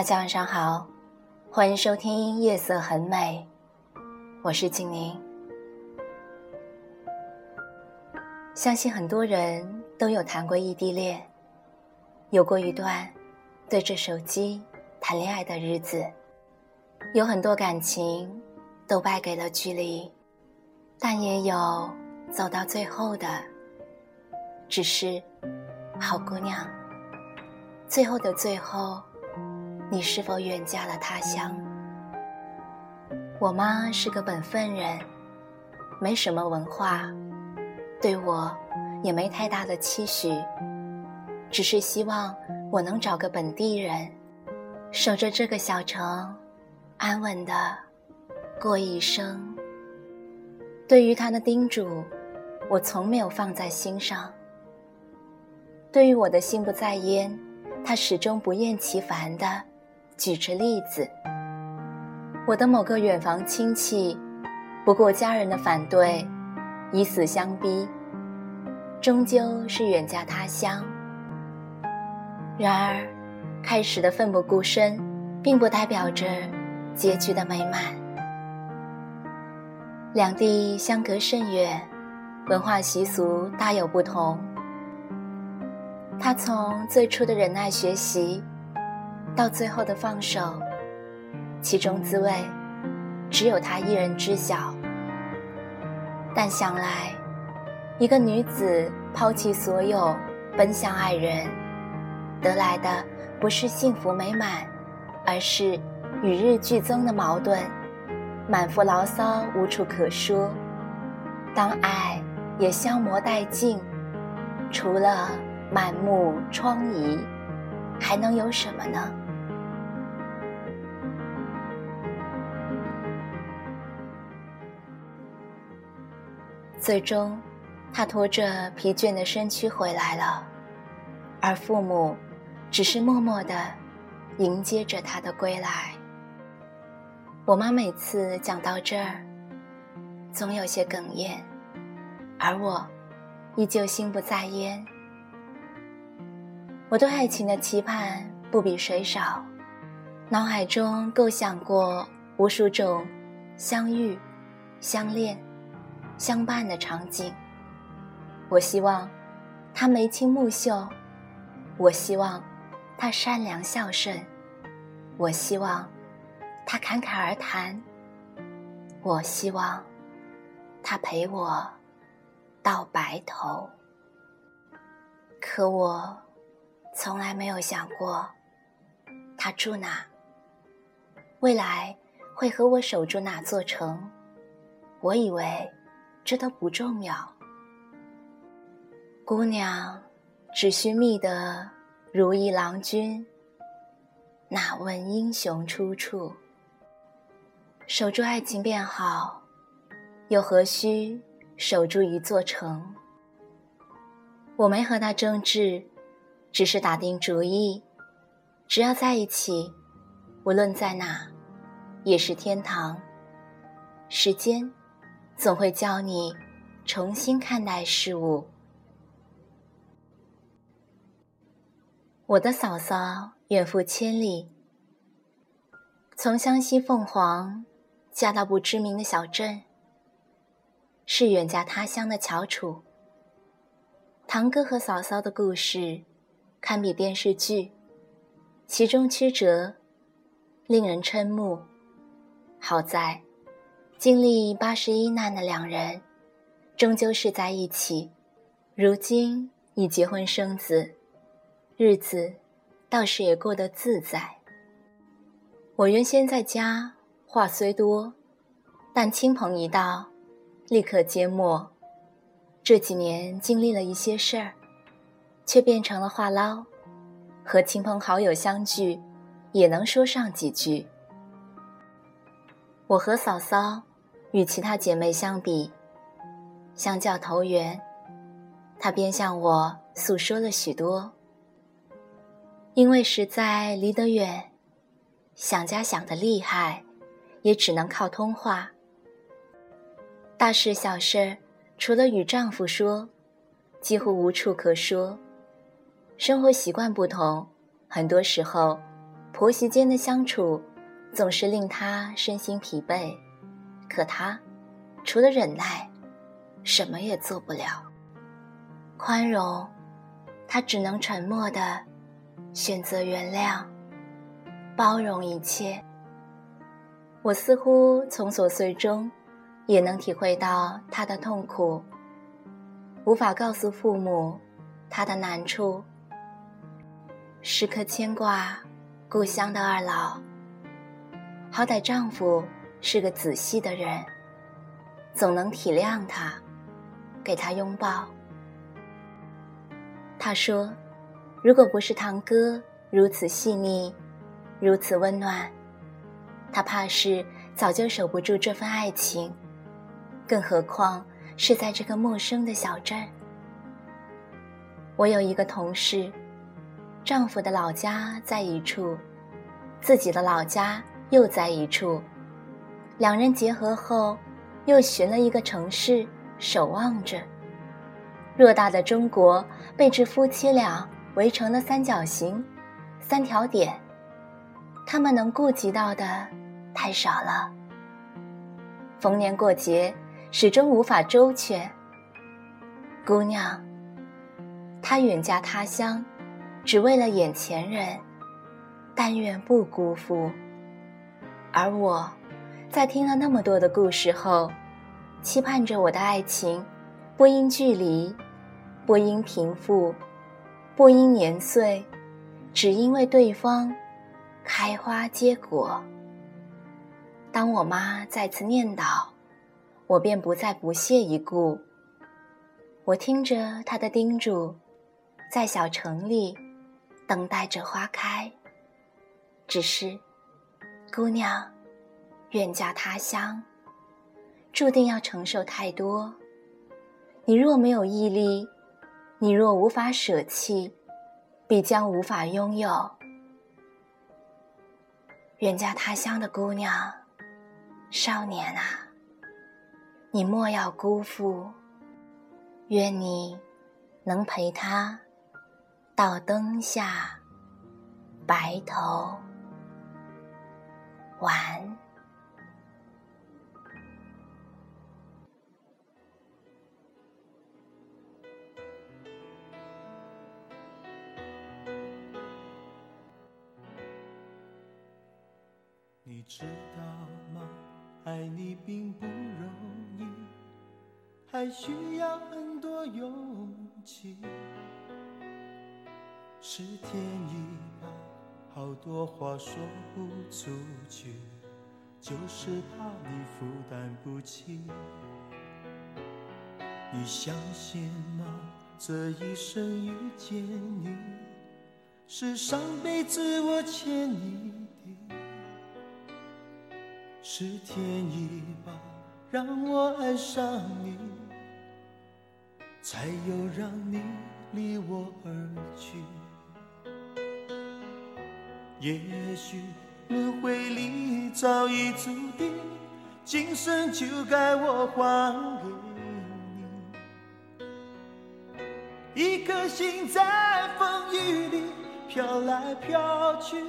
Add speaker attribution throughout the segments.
Speaker 1: 大家晚上好，欢迎收听《夜色很美》，我是静宁。相信很多人都有谈过异地恋，有过一段对着手机谈恋爱的日子，有很多感情都败给了距离，但也有走到最后的，只是好姑娘，最后的最后。你是否远嫁了他乡？我妈是个本分人，没什么文化，对我也没太大的期许，只是希望我能找个本地人，守着这个小城，安稳的过一生。对于她的叮嘱，我从没有放在心上。对于我的心不在焉，她始终不厌其烦的。举着例子，我的某个远房亲戚，不顾家人的反对，以死相逼，终究是远嫁他乡。然而，开始的奋不顾身，并不代表着结局的美满。两地相隔甚远，文化习俗大有不同。他从最初的忍耐学习。到最后的放手，其中滋味，只有他一人知晓。但想来，一个女子抛弃所有，奔向爱人，得来的不是幸福美满，而是与日俱增的矛盾，满腹牢骚无处可说。当爱也消磨殆尽，除了满目疮痍，还能有什么呢？最终，他拖着疲倦的身躯回来了，而父母只是默默的迎接着他的归来。我妈每次讲到这儿，总有些哽咽，而我依旧心不在焉。我对爱情的期盼不比谁少，脑海中构想过无数种相遇、相恋。相伴的场景。我希望他眉清目秀，我希望他善良孝顺，我希望他侃侃而谈，我希望他陪我到白头。可我从来没有想过他住哪，未来会和我守住哪座城。我以为。这都不重要，姑娘，只需觅得如意郎君。哪问英雄出处？守住爱情便好，又何须守住一座城？我没和他争执，只是打定主意，只要在一起，无论在哪，也是天堂。时间。总会教你重新看待事物。我的嫂嫂远赴千里，从湘西凤凰嫁到不知名的小镇，是远嫁他乡的翘楚。堂哥和嫂嫂的故事，堪比电视剧，其中曲折，令人瞠目。好在。经历八十一难的两人，终究是在一起。如今已结婚生子，日子倒是也过得自在。我原先在家话虽多，但亲朋一到，立刻缄默。这几年经历了一些事儿，却变成了话唠。和亲朋好友相聚，也能说上几句。我和嫂嫂。与其他姐妹相比，相较投缘，她便向我诉说了许多。因为实在离得远，想家想得厉害，也只能靠通话。大事小事，除了与丈夫说，几乎无处可说。生活习惯不同，很多时候婆媳间的相处总是令她身心疲惫，可他除了忍耐，什么也做不了。宽容，他只能沉默的选择原谅，包容一切。我似乎从琐碎中也能体会到他的痛苦，无法告诉父母他的难处，时刻牵挂故乡的二老。好歹丈夫是个仔细的人，总能体谅他，给他拥抱。他说：“如果不是堂哥如此细腻，如此温暖，他怕是早就守不住这份爱情。更何况是在这个陌生的小镇。”我有一个同事，丈夫的老家在一处，自己的老家又在一处，两人结合后，又寻了一个城市守望着。偌大的中国，被这夫妻俩围成了三角形，三条点，他们能顾及到的太少了。逢年过节，始终无法周全。姑娘，她远嫁他乡，只为了眼前人，但愿不辜负。而我，在听了那么多的故事后，期盼着我的爱情，不因距离。不因贫富，不因年岁，只因为对方开花结果。当我妈再次念叨，我便不再不屑一顾。我听着她的叮嘱，在小城里等待着花开。只是，姑娘，远嫁他乡，注定要承受太多。你若没有毅力，你若无法舍弃，必将无法拥有。远嫁他乡的姑娘，少年啊，你莫要辜负。愿你能陪他到灯下白头晚。
Speaker 2: 你知道吗？爱你并不容易，还需要很多勇气。是天意吧，好多话说不出去，就是怕你负担不起。你相信吗？这一生遇见你，是上辈子我欠你。是天意吧，让我爱上你，才有让你离我而去。也许轮回里早已注定，今生就该我还给你。一颗心在风雨里飘来飘去，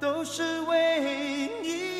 Speaker 2: 都是为你。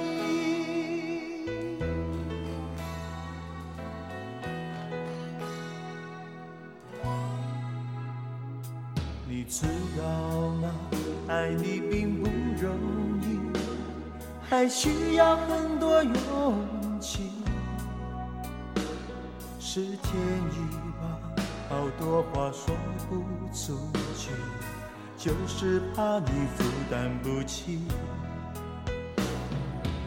Speaker 2: 爱你并不容易，还需要很多勇气。是天意吧，好多话说不出去，就是怕你负担不起。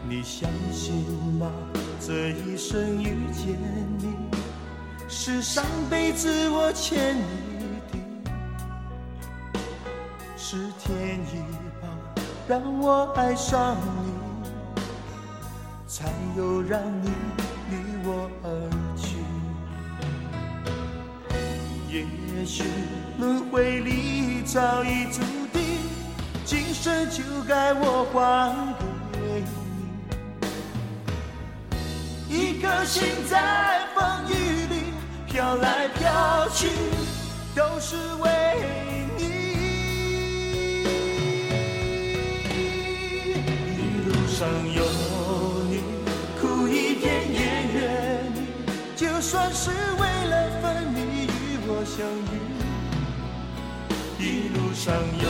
Speaker 2: 你相信吗？这一生遇见你，是上辈子我欠你。天意吧让我爱上你才又让你离我而去也许轮回里早已注定今生就该我还给你。一颗心在风雨里飘来飘去都是为你上有你，苦一点也愿意，就算是为了分离与我相遇。一路上有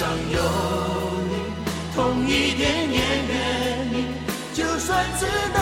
Speaker 2: 上有你，痛一点也愿意，就算只能